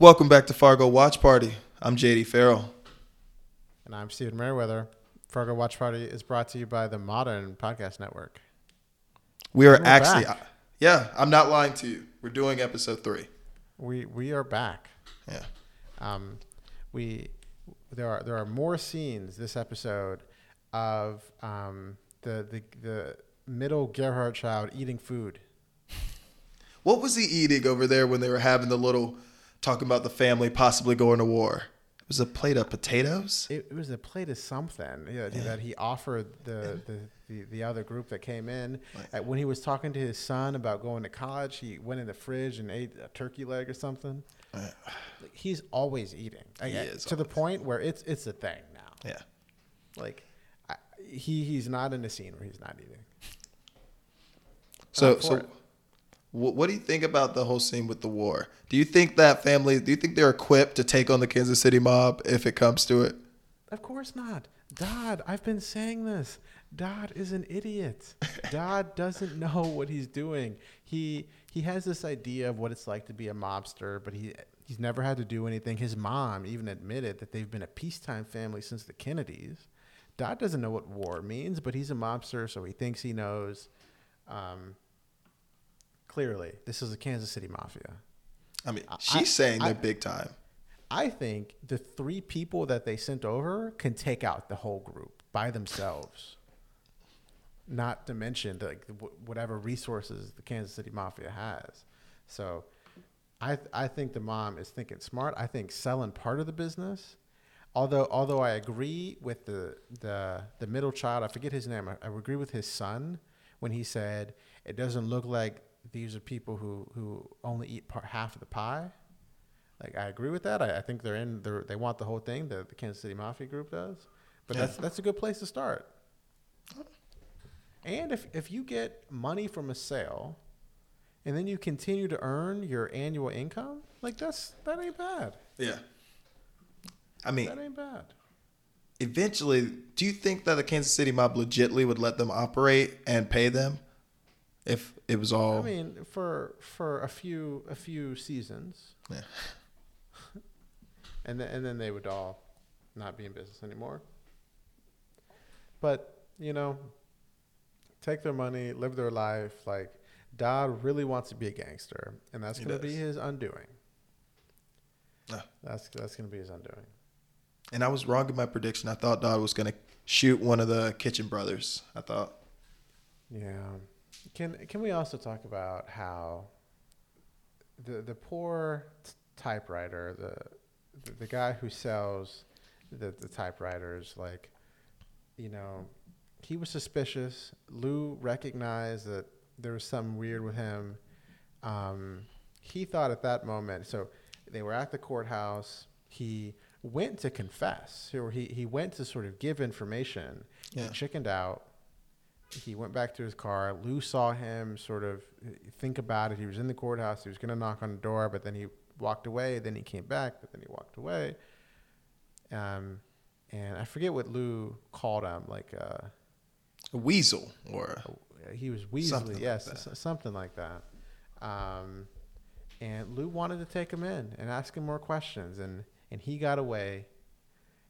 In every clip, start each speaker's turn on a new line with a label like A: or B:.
A: Welcome back to Fargo Watch Party. I'm JD Farrell.
B: And I'm Stephen Merriweather. Fargo Watch Party is brought to you by the Modern Podcast Network.
A: We are actually,
B: back.
A: yeah, I'm not lying to you. We're doing episode three.
B: We we are back.
A: Yeah.
B: Um, we there are there are more scenes this episode of um, the the the middle Gerhardt child eating food.
A: What was he eating over there when they were having the little talking about the family possibly going to war? It was a plate of potatoes.
B: It, it was a plate of something yeah, that he offered the, the, the, the other group that came in. Uh, when he was talking to his son about going to college, he went in the fridge and ate a turkey leg or something. Like, He's always eating.
A: He
B: uh,
A: is
B: to the point where it's it's a thing now.
A: Yeah.
B: Like I, he he's not in a scene where he's not eating.
A: So, so,
B: it.
A: Wh- what do you think about the whole scene with the war? Do you think that family? Do you think they're equipped to take on the Kansas City mob if it comes to it?
B: Of course not. Dodd, I've been saying this. Dodd is an idiot. Dodd doesn't know what he's doing. He he has this idea of what it's like to be a mobster, but he he's never had to do anything. His mom even admitted that they've been a peacetime family since the Kennedys. Dodd doesn't know what war means, but he's a mobster, so he thinks he knows. Um, clearly, this is a Kansas City mafia.
A: I mean,
B: I-
A: she's saying they're
B: I-
A: big time.
B: I think the three people that they sent over can take out the whole group by themselves. Not to mention the, wh- whatever resources the Kansas City Mafia has. So, I I think the mom is thinking smart. I think selling part of the business, although although I agree with the the the middle child. I forget his name. I, I agree with his son when he said it doesn't look like these are people who who only eat part, half of the pie. Like I agree with that. I, I think they're in. They're, they want the whole thing. The, the Kansas City Mafia group does. But that's that's a good place to start. And if if you get money from a sale, and then you continue to earn your annual income, like that's that ain't bad.
A: Yeah. I mean,
B: That ain't bad.
A: eventually, do you think that the Kansas City mob legitly would let them operate and pay them if it was all?
B: I mean, for for a few a few seasons,
A: Yeah.
B: and then and then they would all not be in business anymore. But you know, take their money, live their life. Like Dodd really wants to be a gangster, and that's going to be his undoing.
A: Ah.
B: That's that's going to be his undoing.
A: And I was wrong in my prediction. I thought Dodd was going to shoot one of the Kitchen brothers. I thought.
B: Yeah. Can can we also talk about how the the poor t- typewriter, the, the the guy who sells the the typewriters, like, you know, he was suspicious. Lou recognized that there was something weird with him. Um, he thought at that moment. So they were at the courthouse. He went to confess, or he he went to sort of give information.
A: Yeah.
B: He chickened out he went back to his car. Lou saw him sort of think about it. He was in the courthouse. He was going to knock on the door, but then he walked away. Then he came back, but then he walked away. Um, and I forget what Lou called him. Like uh,
A: A weasel or
B: he was Weasley.
A: Something
B: yes, s- something like that. Um, and Lou wanted to take him in and ask him more questions, and and he got away.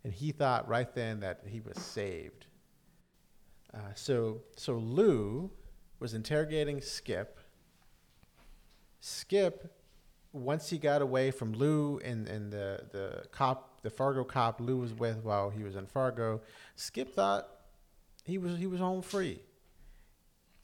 B: And he thought right then that he was saved. Uh, so so Lou was interrogating Skip. Skip, once he got away from Lou and, and the, the cop, the Fargo cop Lou was with while he was in Fargo, Skip thought he was he was home free.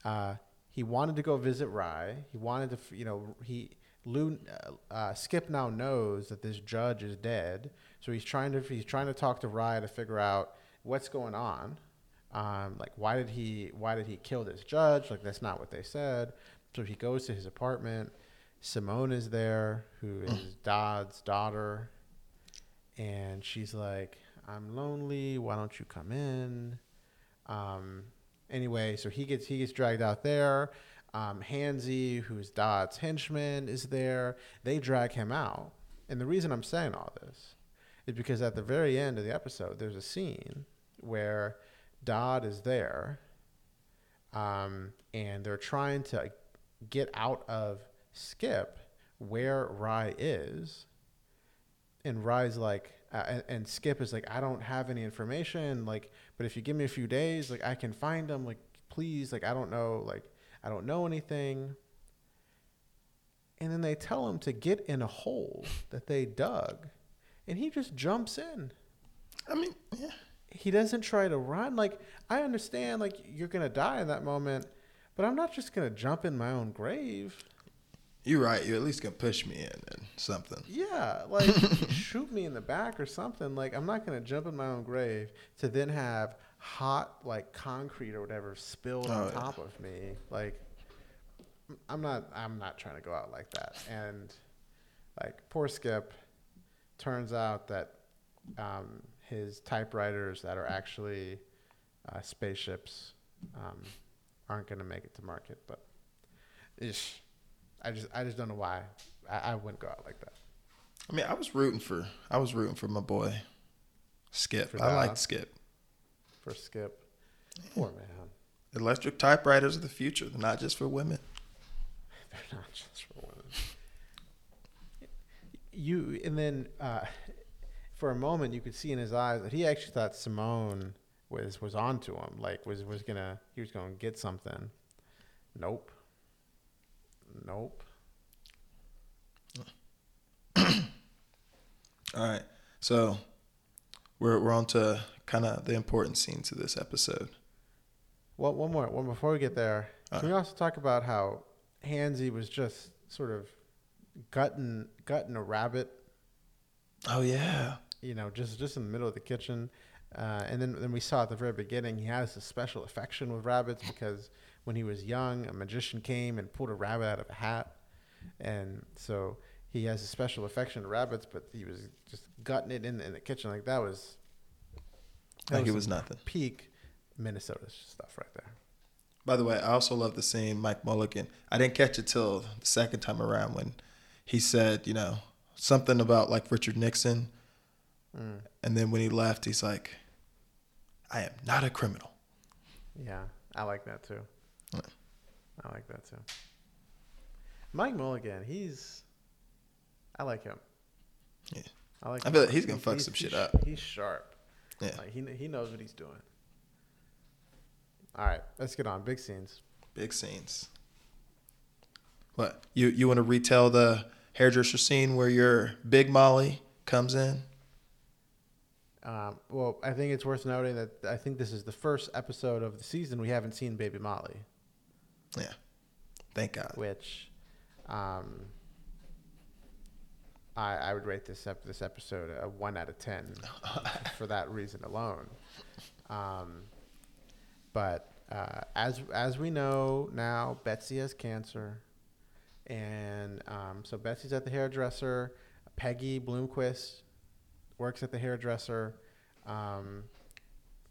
B: Uh, he wanted to go visit Rye. He wanted to, you know, he Lou uh, uh, Skip now knows that this judge is dead, so he's trying to he's trying to talk to Rye to figure out what's going on. Um, like why did he why did he kill this judge? Like that's not what they said. So he goes to his apartment. Simone is there, who is Dodd's daughter, and she's like, "I'm lonely. Why don't you come in?" Um, anyway, so he gets he gets dragged out there. Um, Hanzee, who's Dodd's henchman, is there. They drag him out, and the reason I'm saying all this is because at the very end of the episode, there's a scene where Dodd is there, um, and they're trying to get out of Skip where Rye is, and Rye's like, uh, and, and Skip is like, I don't have any information. Like, but if you give me a few days, like I can find them. Like, please, like I don't know, like I don't know anything. And then they tell him to get in a hole that they dug, and he just jumps in.
A: I mean, yeah.
B: He doesn't try to run. Like I understand, like you're gonna die in that moment, but I'm not just gonna jump in my own grave.
A: You're right. You at least can push me in and something.
B: Yeah, like shoot me in the back or something. Like I'm not gonna jump in my own grave to then have hot like concrete or whatever spilled
A: Oh,
B: on
A: yeah.
B: top of me. Like I'm not I'm not trying to go out like that. And like poor Skip. Turns out that um, his typewriters that are actually uh, spaceships um, aren't gonna make it to market. But ish. I just I just don't know why I, I wouldn't go out like that.
A: I mean, I was rooting for I was rooting for my boy Skip.
B: For
A: I
B: Doc.
A: like Skip.
B: for Skip. Poor man.
A: Electric typewriters are the future. They're not just for women.
B: They're not just for women. You and then uh, for a moment you could see in his eyes that he actually thought Simone was was onto him. Like was was gonna he was gonna get something. Nope. Nope.
A: All right. So we're we're on to kind of the important scenes of this episode.
B: Well, one more. One before we get there, can we also talk about how Hanzee was just sort of gutting gutting a rabbit
A: Oh yeah.
B: You know, just just in the middle of the kitchen. Uh, and then, then we saw at the very beginning he has a special affection with rabbits because when he was young, a magician came and pulled a rabbit out of a hat, and so he has a special affection to rabbits. But he was just gutting it in, in the kitchen like that was that
A: Like it
B: some
A: was nothing.
B: peak Minnesota stuff right there.
A: By the way, I also love the scene Mike Mulligan. I didn't catch it till the second time around when he said, you know, something about like Richard Nixon,
B: Mm.
A: and then when he left, he's like, "I am not a criminal."
B: Yeah, I like that too.
A: Yeah.
B: I like that too. Mike Mulligan, he's, I like him.
A: Yeah.
B: I like.
A: I
B: him.
A: feel like he's gonna fuck some
B: he's-
A: shit up.
B: He's sharp.
A: Yeah.
B: Like he he knows what he's doing. All right, let's get on big scenes.
A: Big scenes. What you you want to retell the hairdresser scene where your big Molly comes in?
B: Um, well, I think it's worth noting that I think this is the first episode of the season we haven't seen Baby Molly,
A: Yeah. Thank God.
B: which, um, I I would rate this ep- this episode a one out of ten for that reason alone. Um, but uh, as as we know now, Betsy has cancer, and um, so Betsy's at the hairdresser. Peggy Blumquist works at the hairdresser. Um,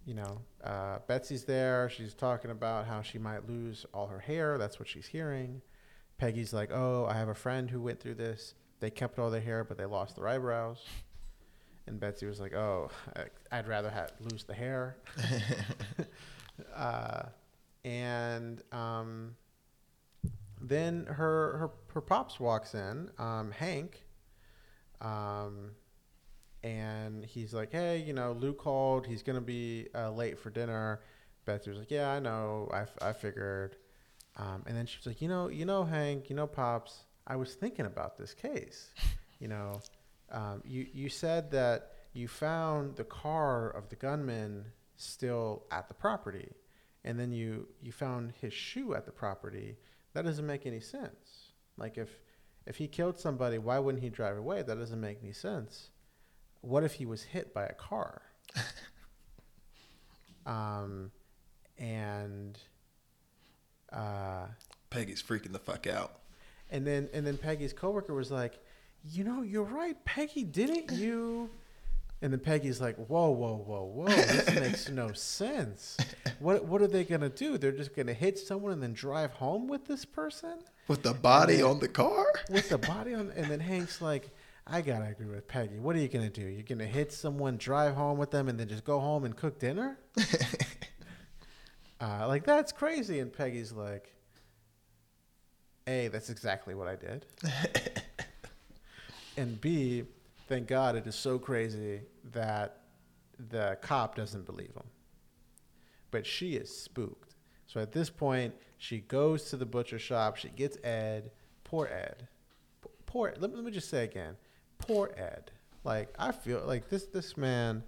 B: you know, uh, Betsy's there. She's talking about how she might lose all her hair. That's what she's hearing. Peggy's like, "Oh, I have a friend who went through this. They kept all their hair, but they lost their eyebrows." And Betsy was like, "Oh, I'd rather have lose the hair." uh, and um, then her her her pops walks in, um, Hank, um, and he's like, "Hey, you know, Lou called. He's gonna be uh, late for dinner." Betsy was like, "Yeah, I know. I, f- I figured." Um, and then she was like, "You know, you know, Hank, you know, pops. I was thinking about this case. You know, um, you you said that you found the car of the gunman still at the property, and then you you found his shoe at the property. That doesn't make any sense. Like if if he killed somebody, why wouldn't he drive away? That doesn't make any sense. What if he was hit by a car? um, and uh,
A: Peggy's freaking the fuck out.
B: and then and then Peggy's coworker was like, "You know, you're right, Peggy. Didn't you?" And then Peggy's like, "Whoa, whoa, whoa, whoa! This makes no sense. What what are they gonna do? They're just gonna hit someone and then drive home with this person
A: With the body
B: Yeah.
A: on the car?
B: with the body on?" And then Hank's like, "I gotta agree with Peggy. What are you gonna do? You're gonna hit someone, drive home with them, and then just go home and cook dinner? uh, like that's crazy." And Peggy's like, "A, that's exactly what I did." and B, thank God it is so crazy that the cop doesn't believe him. But she is spooked. So at this point, she goes to the butcher shop. She gets Ed. Poor Ed. Poor. Let me, let me just say again. Poor Ed. Like I feel like this this man.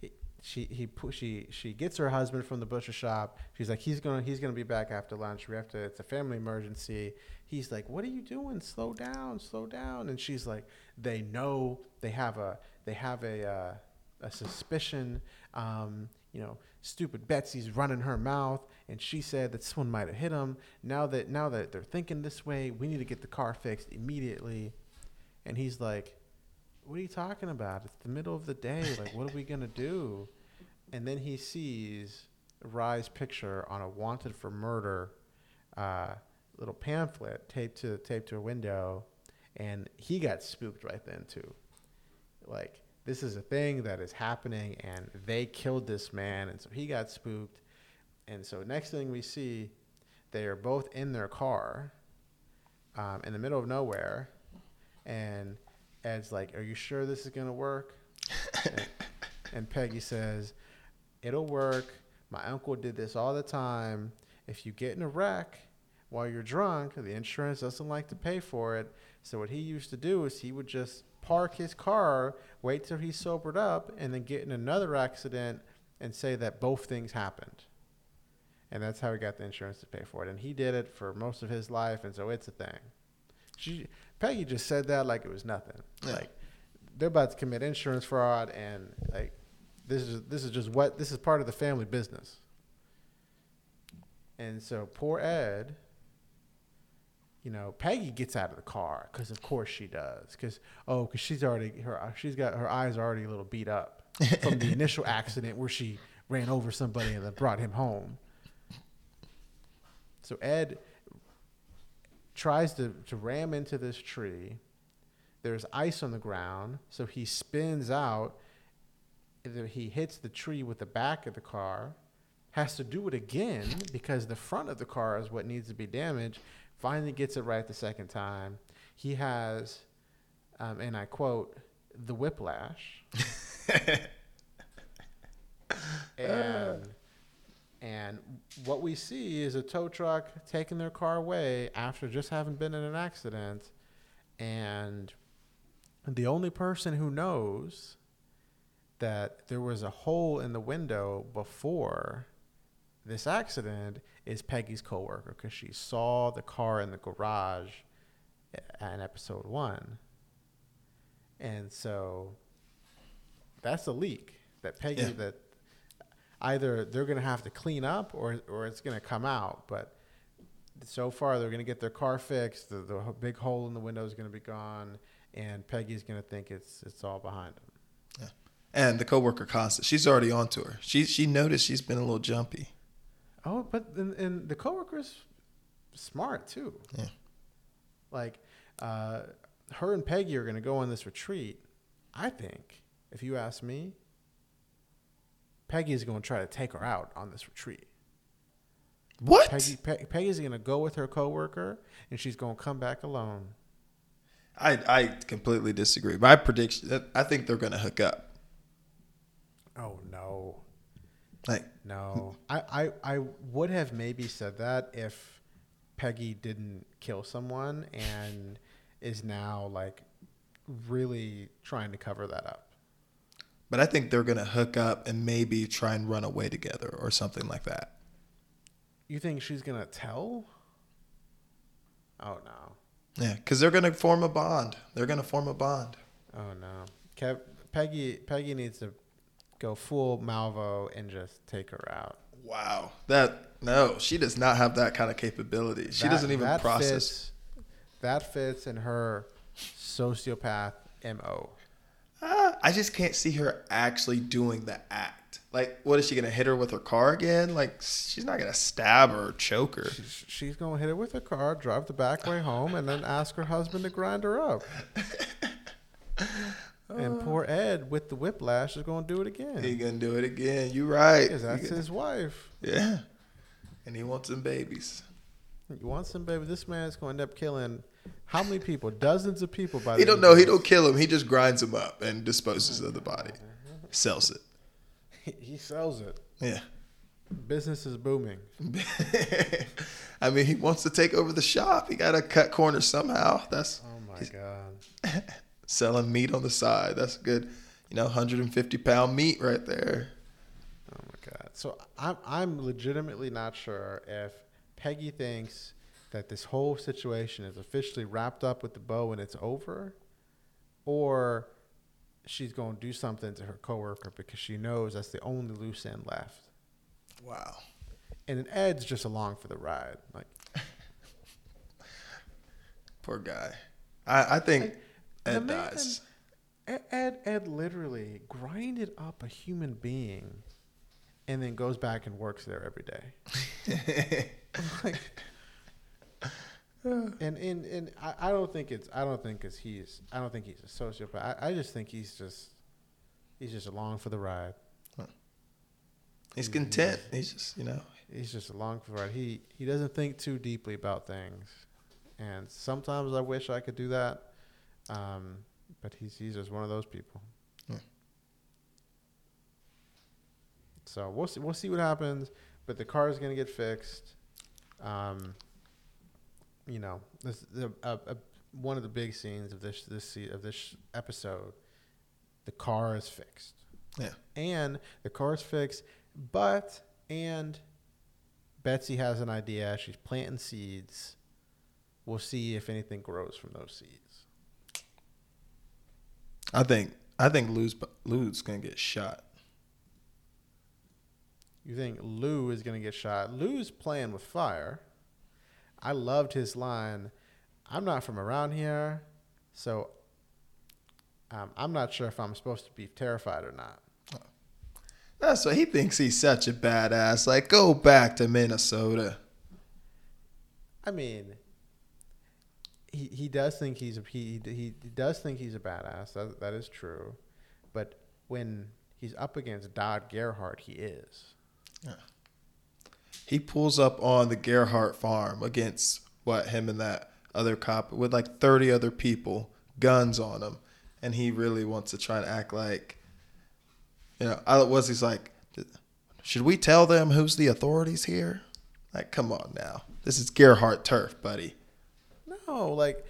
B: he- She he she she gets her husband from the butcher shop. She's like he's gonna he's gonna be back after lunch. We have to. It's a family emergency. He's like, "What are you doing? Slow down, slow down." And she's like, "They know they have a they have a uh, a suspicion. Um, you know, stupid Betsy's running her mouth, and she said that someone might have hit him. Now that now that they're thinking this way, we need to get the car fixed immediately." And he's like, "What are you talking about? It's the middle of the day. Like, what are we gonna do?" And then he sees Rye's picture on a wanted for murder uh, little pamphlet taped to taped to a window, and he got spooked right then too. Like this is a thing that is happening, and they killed this man, and so he got spooked. And so next thing we see, they are both in their car, um, in the middle of nowhere, and Ed's like, "Are you sure this is gonna work?" and, and Peggy says, "It'll work. My uncle did this all the time. If you get in a wreck while you're drunk, the insurance doesn't like to pay for it. So what he used to do is he would just park his car, wait till he sobered up, and then get in another accident and say that both things happened. And that's how he got the insurance to pay for it. And he did it for most of his life, and so it's a thing. She, Peggy just said that like it was nothing.
A: Yeah.
B: Like they're about to commit insurance fraud, and like this is this is just what this is part of the family business. And so poor Ed, you know, Peggy gets out of the car because of course she does. Because oh, because she's already her she's got her eyes already a little beat up from the initial accident where she ran over somebody and then brought him home. So Ed tries to, to ram into this tree. There's ice on the ground, so he spins out. He hits the tree with the back of the car, has to do it again because the front of the car is what needs to be damaged. Finally gets it right the second time. He has, um, and I quote, the whiplash. and and what we see is a tow truck taking their car away after just having been in an accident. And the only person who knows that there was a hole in the window before this accident is Peggy's coworker because she saw the car in the garage in episode one. And so that's a leak that Peggy
A: Yeah.
B: that either they're going to have to clean up or or it's going to come out. But so far, they're going to get their car fixed. The, the big hole in the window is going to be gone, and Peggy's going to think it's it's all behind them. Yeah.
A: And the coworker Constance, she's already onto her. She she noticed she's been a little jumpy.
B: Oh, but and, and the coworker's smart too.
A: Yeah.
B: Like, uh, her and Peggy are going to go on this retreat. I think, if you ask me, Peggy is going to try to take her out on this retreat.
A: What?
B: Peggy, Pe- Peggy's going to go with her coworker, and she's going to come back alone.
A: I I completely disagree. My prediction, I think they're going to hook up.
B: Oh no,
A: Like
B: no! I, I I would have maybe said that if Peggy didn't kill someone and is now like really trying to cover that up.
A: But I think they're going to hook up and maybe try and run away together or something like that.
B: You think she's gonna tell? Oh no!
A: Yeah, because they're going to form a bond. They're going to form a bond.
B: Oh no! Kev, Peggy Peggy needs to go full Malvo and just take her out.
A: Wow. That, no, she does not have that kind of capability. She
B: That-
A: doesn't even
B: that
A: process.
B: Fits, that fits in her sociopath mo.
A: Ah, I just can't see her actually doing the act. Like, what is she going to hit her with her car again? Like, she's not going to stab her or choke her.
B: She's, she's gonna hit her with her car, drive the back way home, and then ask her husband to grind her up. and poor Ed with the whiplash is gonna do it again.
A: He going to do it again. You right.
B: because that's
A: gonna-
B: his wife.
A: Yeah. And he wants some babies.
B: He wants some baby? This man's gonna end up killing How many people? Dozens of people. By the
A: way.
B: He
A: don't
B: know.
A: He don't kill him. He just grinds him up and disposes of the body, sells it.
B: He, he sells it.
A: Yeah.
B: Business is booming.
A: I mean, he wants to take over the shop. He got to cut corners somehow. That's
B: Oh my god.
A: selling meat on the side. That's good. You know, 150 pound meat right there.
B: Oh my god. So I'm I'm legitimately not sure if Peggy thinks that this whole situation is officially wrapped up with the bow and it's over, or she's going to do something to her coworker because she knows that's the only loose end left.
A: Wow.
B: And then Ed's just along for the ride. Like
A: Poor guy. I, I think
B: the
A: Ed dies.
B: Ed, Ed Ed literally grinded up a human being, and then goes back and works there every day. like, and and and I, I don't think it's I don't think it's he's I don't think he's a sociopath. I, I just think he's just he's just along for the ride.
A: He's content. He's just, you know,
B: He's just along for the ride. He he doesn't think too deeply about things, and sometimes I wish I could do that. Um, but he's he's just one of those people. So we'll see we'll see what happens. But the car is gonna get fixed. Um, you know, this the uh, uh, one of the big scenes of this this of this episode. The car is fixed
A: yeah.
B: and the car is fixed. But and Betsy has an idea. She's planting seeds. We'll see if anything grows from those seeds.
A: I think I think Lou's Lou's gonna get shot.
B: You think Lou is going to get shot? Lou's playing with fire. I loved his line. I'm not from around here, so um, I'm not sure if I'm supposed to be terrified or not.
A: That's why he thinks he's such a badass. Like, go back to Minnesota.
B: I mean, he he does think he's a he he, does think he's a badass. That that is true, but when he's up against Dodd Gerhardt, he is.
A: He pulls up on the Gerhardt farm against what him and that other cop with like 30 other people, guns on him, and he really wants to try and act like, you know, I was he's like, should we tell them who's the authorities here? Like, come on now, this is Gerhardt turf, buddy.
B: No, like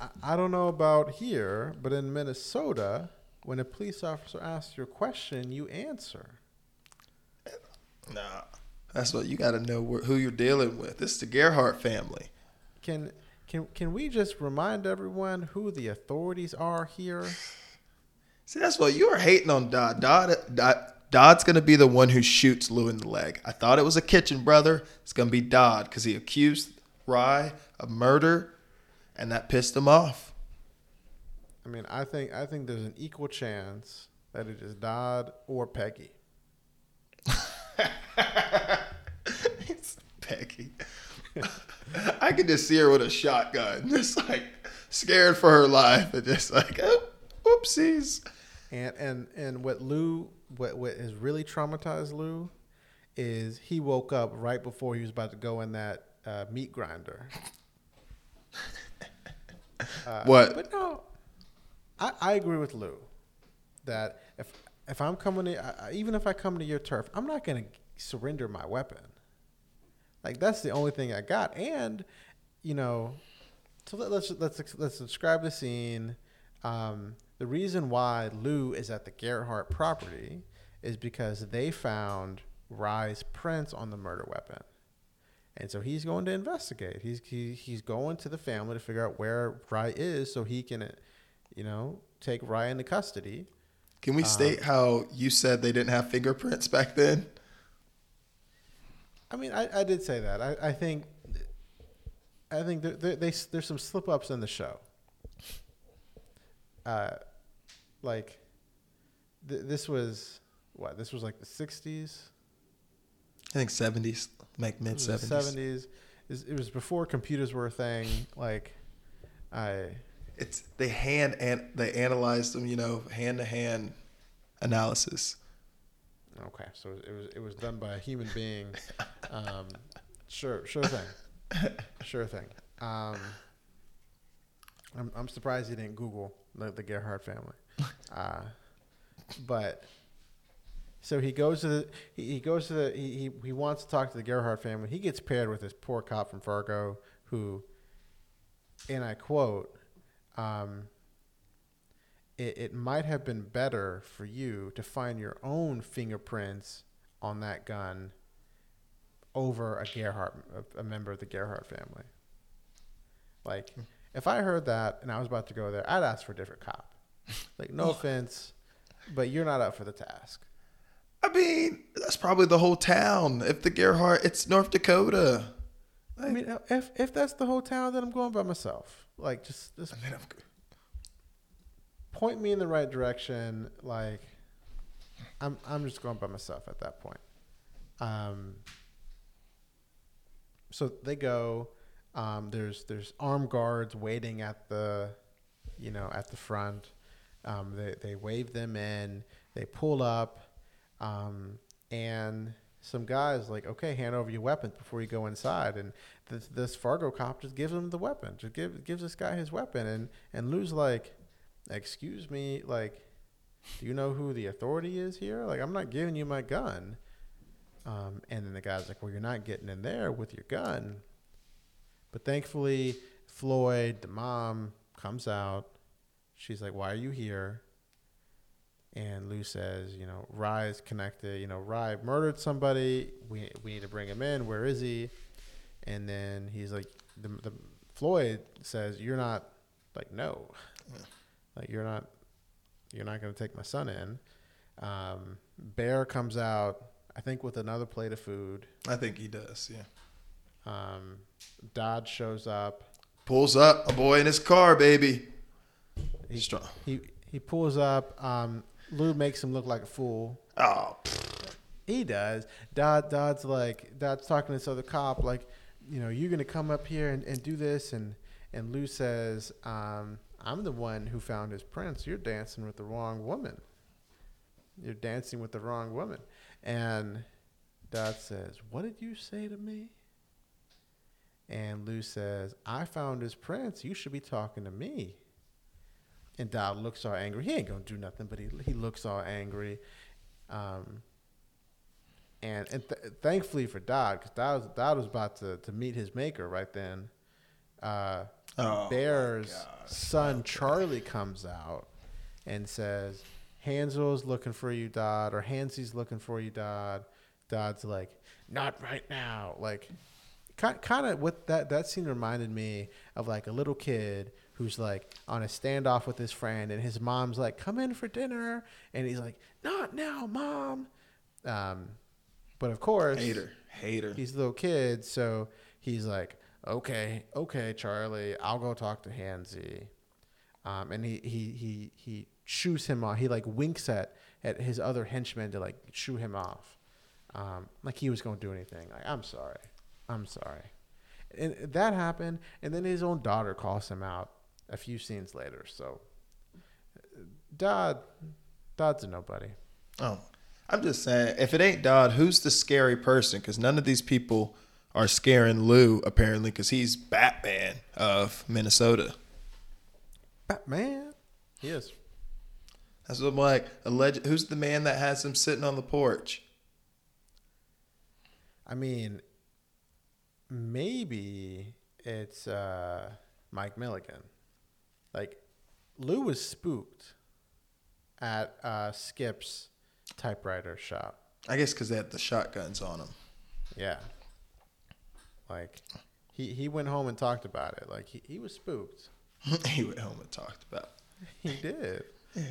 B: I, I don't know about here, but in Minnesota, when a police officer asks you a question, you answer.
A: Nah, that's what you got to know who you're dealing with. This is the Gerhardt family.
B: Can can can we just remind everyone who the authorities are here?
A: See, that's what you were hating on Dodd. Dodd, Dodd Dodd's gonna be the one who shoots Lou in the leg. I thought it was a kitchen brother. It's gonna be Dodd because he accused Rye of murder, and that pissed him off.
B: I mean, I think I think there's an equal chance that it is Dodd or Peggy.
A: It's Peggy. I could just see her with a shotgun, just like scared for her life, and just like, oh, whoopsies.
B: And and and what Lou what what has really traumatized Lou is he woke up right before he was about to go in that uh, meat grinder. Uh,
A: What?
B: But no, I, I agree with Lou that if if I'm coming to even if I come to your turf, I'm not going to surrender my weapon. Like that's the only thing I got, and you know, so let, let's let's let's describe the scene. Um, the reason why Lou is at the Gerhardt property is because they found Rye's prints on the murder weapon. And so he's going to investigate. He's he, he's going to the family to figure out where Rye is, so he can, you know, take Rye into custody.
A: Can we state how you said they didn't have fingerprints back then?
B: I mean, I, I did say that. I, I think, I think there, there, they, there's some slip ups in the show. Uh, like, th- this was what? This was like the '60s,
A: I think seventies, like mid seventies.
B: '70s. It was before computers were a thing. Like, I.
A: It's they hand and they analyzed them, you know, hand to hand analysis.
B: Okay, so it was it was done by a human being. Um, sure, sure thing, sure thing. Um, I'm, I'm surprised he didn't Google the, the Gerhardt family. Uh, but so he goes to the he, he goes to the he, he he wants to talk to the Gerhardt family. He gets paired with this poor cop from Fargo who, and I quote, um, it, it might have been better for you to find your own fingerprints on that gun over a Gerhardt, a, a member of the Gerhardt family. Like, if I heard that and I was about to go there, I'd ask for a different cop. Like, no offense, but you're not up for the task.
A: I mean, that's probably the whole town. If the Gerhardt, it's North Dakota.
B: I mean, if if that's the whole town, then I'm going by myself. Like, just just
A: I mean, I'm good.
B: point me in the right direction. Like, I'm I'm just going by myself at that point. Um. So they go. Um, there's there's armed guards waiting at the, you know, at the front. Um, they they wave them in. They pull up, um, and some guys like, okay, hand over your weapons before you go inside. And this this Fargo cop just gives him the weapon. Just give gives this guy his weapon. And and Lou's like, excuse me, like, do you know who the authority is here? Like, I'm not giving you my gun. Um, and then the guy's like, well, you're not getting in there with your gun. But thankfully, Floyd, the mom, comes out. She's like, why are you here? And Lou says, you know, Rye's connected. You know, Rye murdered somebody. We, we need to bring him in. Where is he? And then he's like, the, the Floyd says, you're not, like, no. Like, you're not, you're not going to take my son in. Um, Bear comes out, I think, with another plate of food.
A: I think he does. Yeah.
B: Um, Dodd shows up.
A: Pulls up a boy in his car, baby.
B: He's
A: Strong.
B: he, he pulls up. Um, Lou makes him look like a fool.
A: Oh.
B: He does. Dodd Dodd's like Dodd's talking to this other cop like, you know, you're gonna come up here and, and do this and and Lou says, um, I'm the one who found his prints. You're dancing with the wrong woman. You're dancing with the wrong woman. And Dodd says, What did you say to me? And Lou says, I found his prints. You should be talking to me. And Dodd looks all angry. He ain't gonna do nothing, but he he looks all angry. Um, and and th- thankfully for Dodd, because Dodd was, Dodd was about to, to meet his maker right then. Uh,
A: Oh,
B: Bear's son Charlie comes out and says, "Hansel's looking for you, Dodd," or "Hanzee's looking for you, Dodd." Dodd's like, "Not right now." Like, kind of what that that scene reminded me of, like a little kid who's like on a standoff with his friend, and his mom's like, "Come in for dinner," and he's like, "Not now, mom." Um, but of course,
A: hater, hater.
B: he's a little kid, so he's like, okay, okay, Charlie, I'll go talk to Hanzee. Um, and he, he, he, he shoos him off. He like winks at, at his other henchmen to like shoo him off. Um, like he was going to do anything. Like, I'm sorry. I'm sorry. And that happened. And then his own daughter calls him out a few scenes later. So Dodd, Dodd's a nobody.
A: Oh, I'm just saying, if it ain't Dodd, who's the scary person? Because none of these people are scaring Lou, apparently, because he's Batman of Minnesota.
B: Batman. Yes.
A: That's what I'm like. Alleged, who's the man that has him sitting on the porch?
B: I mean, maybe it's uh, Mike Milligan. Like, Lou was spooked at uh, Skip's typewriter shop.
A: I guess because they had the shotguns on them.
B: Yeah. Like, he, he went home and talked about it. Like, he, he was spooked.
A: he went home and talked about.
B: He did.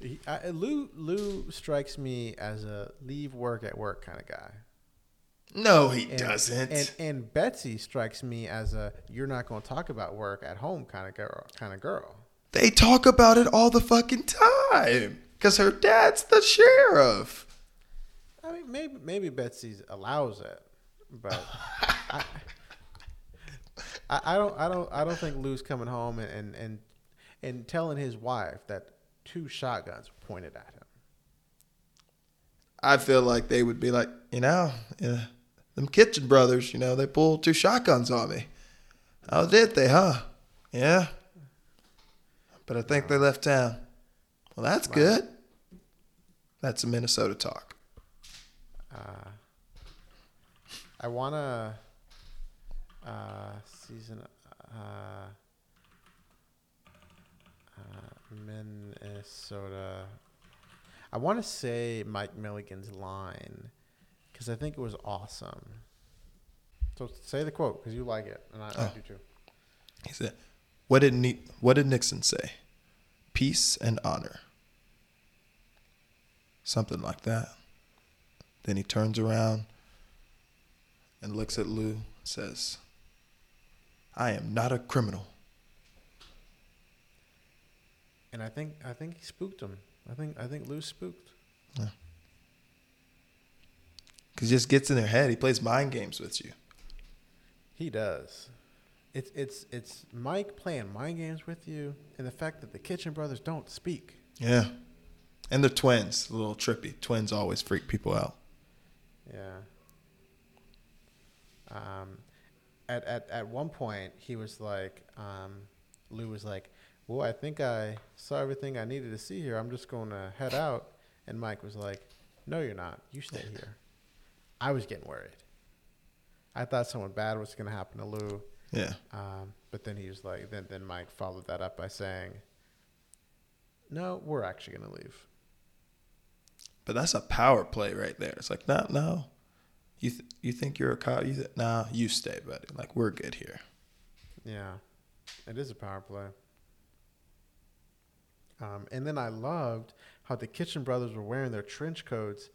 B: he, I, Lou Lou strikes me as a leave work at work kind of guy.
A: No, he
B: And,
A: doesn't.
B: And and Betsy strikes me as a you're not going to talk about work at home kind of girl. Kind of girl.
A: they talk about it all the fucking time because her dad's the sheriff.
B: I mean, maybe maybe Betsy allows it, but I, I, I don't I don't I don't think Lou's coming home and, and and and telling his wife that two shotguns were pointed at him.
A: I feel like they would be like, you know, yeah, them Kitchen brothers, you know, they pulled two shotguns on me. How did they, huh? Yeah. But I think they left town. Well, that's
B: Wow.
A: good. That's a Minnesota talk.
B: Uh, I wanna uh, season uh, uh, Minnesota. I want to say Mike Milligan's line because I think it was awesome. So say the quote because you like it and I, I
A: Oh.
B: do too.
A: He said, "What did What did Nixon say? Peace and honor. Something like that." Then he turns around and looks at Lou and says, "I am not a criminal."
B: And I think I think he spooked him. I think I think Lou spooked. Yeah.
A: Because he just gets in their head. He plays mind games with you.
B: He does. It's it's it's Mike playing mind games with you, and the fact that the Kitchen Brothers don't speak.
A: Yeah. And they're twins. A little trippy. Twins always freak people out.
B: Yeah. Um, at at at one point he was like, um, Lou was like, "Well, I think I saw everything I needed to see here. I'm just going to head out." And Mike was like, "No, you're not. You stay here." I was getting worried. I thought something bad was going to happen to Lou.
A: Yeah.
B: Um, but then he was like, then then Mike followed that up by saying, "No, we're actually going to leave."
A: But that's a power play right there. It's like, no, no. You th- you think you're a cop? You th- nah, you stay, buddy. Like we're good here.
B: Yeah, it is a power play. Um, and then I loved how the Kitchen Brothers were wearing their trench coats,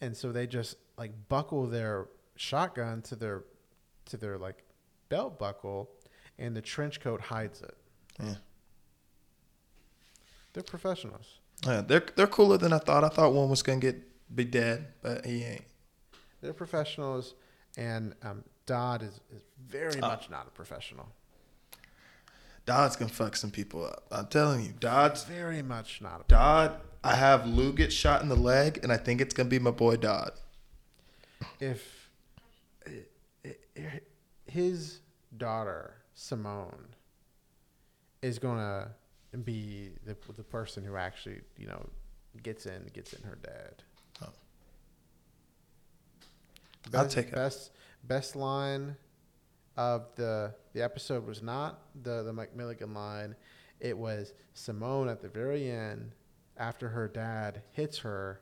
B: and so they just like buckle their shotgun to their to their like belt buckle, and the trench coat hides it.
A: Yeah.
B: They're professionals.
A: Yeah, they're they're cooler than I thought. I thought one was gonna get be dead, but he ain't.
B: They're professionals, and um, Dodd is, is very
A: Uh,
B: much not a professional.
A: Dodd's gonna fuck some people up. I'm telling you, Dodd's
B: Very much not a
A: Dodd. I have Lou get shot in the leg, and I think it's gonna be my boy Dodd.
B: if his daughter Simone is gonna be the the person who actually you know gets in gets in her dad.
A: Oh.
B: Best,
A: I'll take it.
B: best best line of the the episode was not the the Mike Milligan line. It was Simone at the very end after her dad hits her,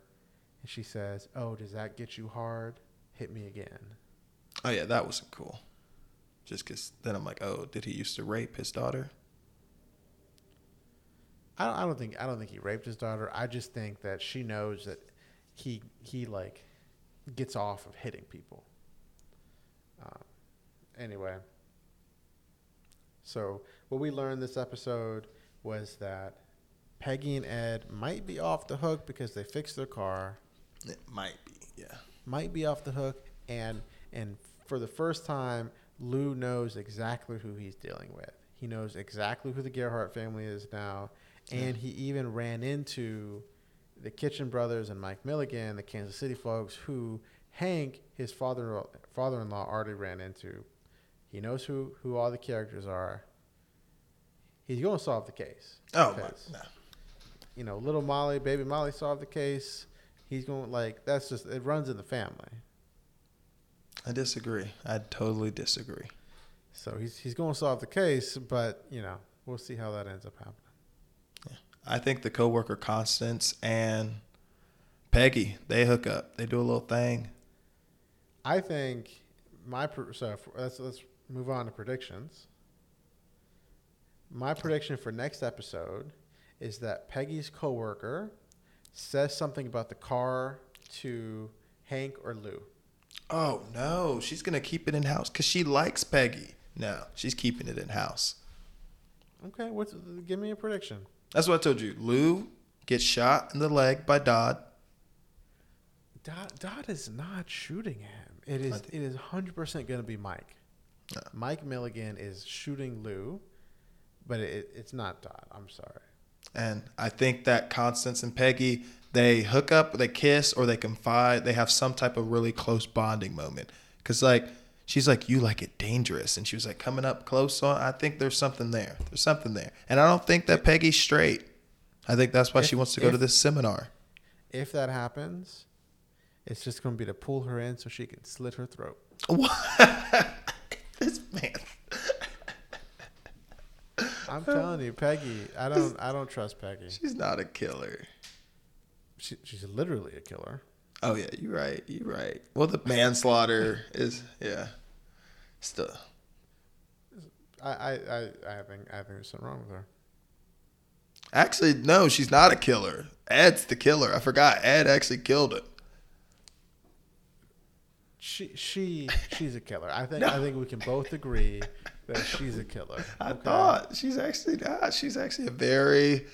B: and she says, "Oh, does that get you hard? Hit me again."
A: Oh yeah, that wasn't cool. Just because then I'm like, oh, did he used to rape his daughter?
B: I don't, I don't think I don't think he raped his daughter. I just think that she knows that he he like gets off of hitting people. Um, anyway, so what we learned this episode was that Peggy and Ed might be off the hook because they fixed their car.
A: It might be, yeah.
B: Might be off the hook, and and for the first time, Lou knows exactly who he's dealing with. He knows exactly who the Gerhardt family is now, and he even ran into the Kitchen brothers and Mike Milligan, the Kansas City folks, who Hank, his father father-in-law, already ran into. He knows who who all the characters are. He's going to solve the case.
A: Oh my, no.
B: You know, little Molly, baby Molly solved the case. He's going like that's just it runs in the family.
A: I disagree. I totally disagree.
B: So he's he's going to solve the case, but you know we'll see how that ends up happening.
A: I think the coworker Constance and Peggy they hook up. They do a little thing.
B: I think my so let's let's move on to predictions. My prediction for next episode is that Peggy's coworker says something about the car to Hank or Lou.
A: Oh no, she's gonna keep it in house because she likes Peggy. No, she's keeping it in house.
B: Okay, what's give me a prediction?
A: That's what I told you. Lou gets shot in the leg by Dodd.
B: Dodd, Dot is not shooting him. It is it is hundred percent going to be Mike.
A: No.
B: Mike Milligan is shooting Lou, but it, it's not Dodd. I'm sorry.
A: And I think that Constance and Peggy, they hook up, they kiss, or they confide. They have some type of really close bonding moment. Because, like, she's like, "You like it dangerous," and she was like coming up close on. I think there's something there. There's something there, and I don't think that Peggy's straight. I think that's why
B: If-
A: she wants to go to this seminar.
B: If that happens, it's just going to be to pull her in so she can slit her throat.
A: What this man.
B: I'm telling you, Peggy. I don't. I don't trust Peggy.
A: She's not a killer.
B: She, she's literally a killer.
A: Oh yeah, you're right. You're right. Well, the manslaughter is yeah. Still,
B: I, I, I, I think I think there's something wrong with her.
A: actually, no, she's not a killer. Ed's the killer. I forgot. Ed actually killed it.
B: She she she's a killer. I think I think we can both agree that she's a killer.
A: I
B: okay?
A: thought she's actually not. She's actually a very,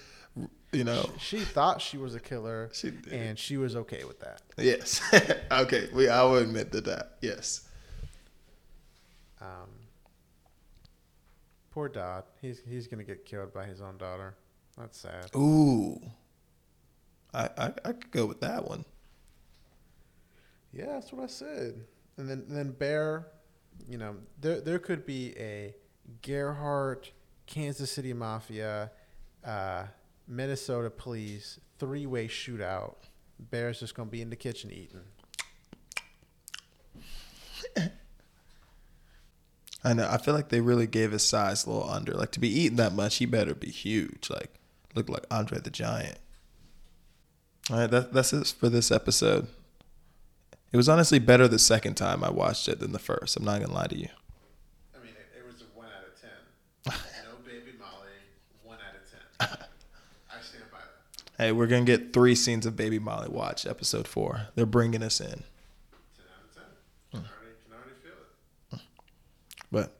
A: you know.
B: she thought she was a killer,
A: She
B: and she was okay with that.
A: Yes. okay. We. I will admit to that. Yes.
B: Um, poor Dodd. He's he's gonna get killed by his own daughter. That's sad.
A: Ooh. I, I I could go with that one.
B: Yeah, that's what I said. And then and then Bear, you know, there there could be a Gerhardt, Kansas City Mafia, uh, Minnesota Police three way shootout. Bear's just gonna be in the kitchen eating.
A: I know. I feel like they really gave his size a little under. Like to be eating that much, he better be huge. Like look like Andre the Giant. All right, that, that's it for this episode. It was honestly better the second time I watched it than the first. I'm not gonna lie to you.
B: I mean, it, it was a one out of ten. No baby Molly, one out of ten. I stand by that.
A: Hey, we're gonna get three scenes of Baby Molly watch episode four. They're bringing us in,
B: feel it.
A: but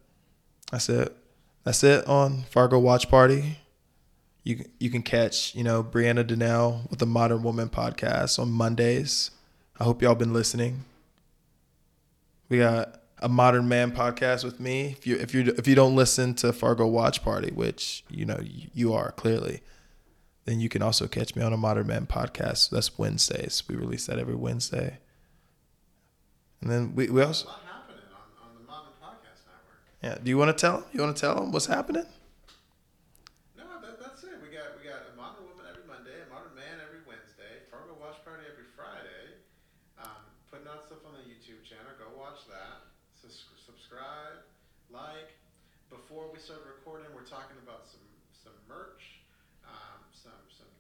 A: that's it. That's it on Fargo Watch Party. You can- you can catch you know Brianna Donnell with the Modern Woman podcast on Mondays. I hope y'all been listening. We got a Modern Man podcast with me. If you if you if you don't listen to Fargo Watch Party, which you know you are clearly, then you can also catch me on a Modern Man podcast. That's Wednesdays. We release that every Wednesday. And then we, we also
B: A lot happening on, on the Modern Podcast Network.
A: yeah. Do you want to tell? You want to tell them what's happening?
B: No, that, that's it. We got we got a modern woman every Monday, a modern man every Wednesday, Fargo Watch Party every Friday. Um, putting out stuff on the YouTube channel. Go watch that. Sus- subscribe, like. Before we start recording, we're talking about some some merch, um, some some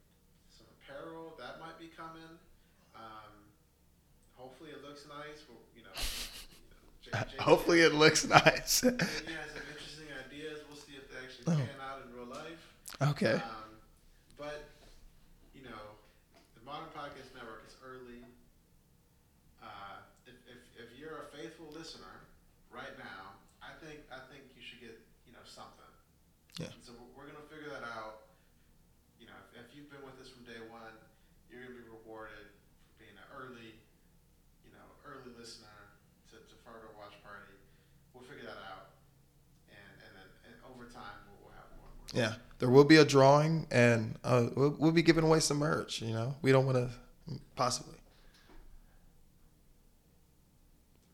B: some apparel that might be coming. Um, hopefully, it looks nice. We'll, you know, you know J- J-
A: Hopefully, it looks nice.
B: Maybe has some interesting ideas. We'll see if they actually
A: Oh.
B: pan out in real life.
A: okay.
B: Um, but you know, the Modern Podcast Network is early. Uh, if, if, if you're a faithful listener right now, I think I think you should get you know something.
A: Yeah.
B: So we're- we're gonna figure that out. You know, if, if you've been with us from day one, you're gonna be rewarded for being an early, you know, early listener to, to Fargo Watch Party. We'll figure that out, and and then and over time we'll, we'll have more and more.
A: Yeah, there will be a drawing, and uh, we'll, we'll be giving away some merch. You know, we don't want to possibly.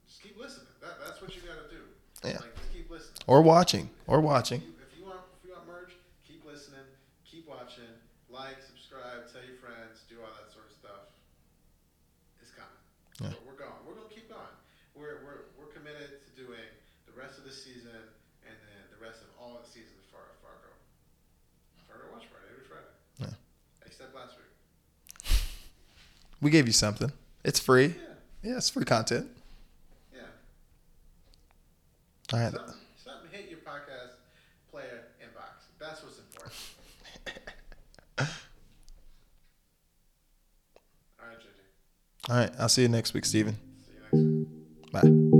B: Just keep listening. That, that's what you got to do.
A: Yeah.
B: Like, just keep listening.
A: Or watching, or watching.
B: If you, if you want, if you want merch, keep listening, keep watching, like, subscribe, tell your friends, do all that sort of stuff. It's coming.
A: Yeah.
B: We're, we're going. We're going to keep going. We're, we're, we're committed to doing the rest of the season and then the rest of all the seasons for Fargo. Fargo Watch Party every Friday.
A: Yeah.
B: Except last week.
A: We gave you something. It's free.
B: Yeah.
A: Yeah, it's free content.
B: Yeah.
A: All right.
B: Something, something hit your podcast player inbox. That's what's important. All right, JJ.
A: All right. I'll see you next week, Steven.
B: See you next week.
A: Bye.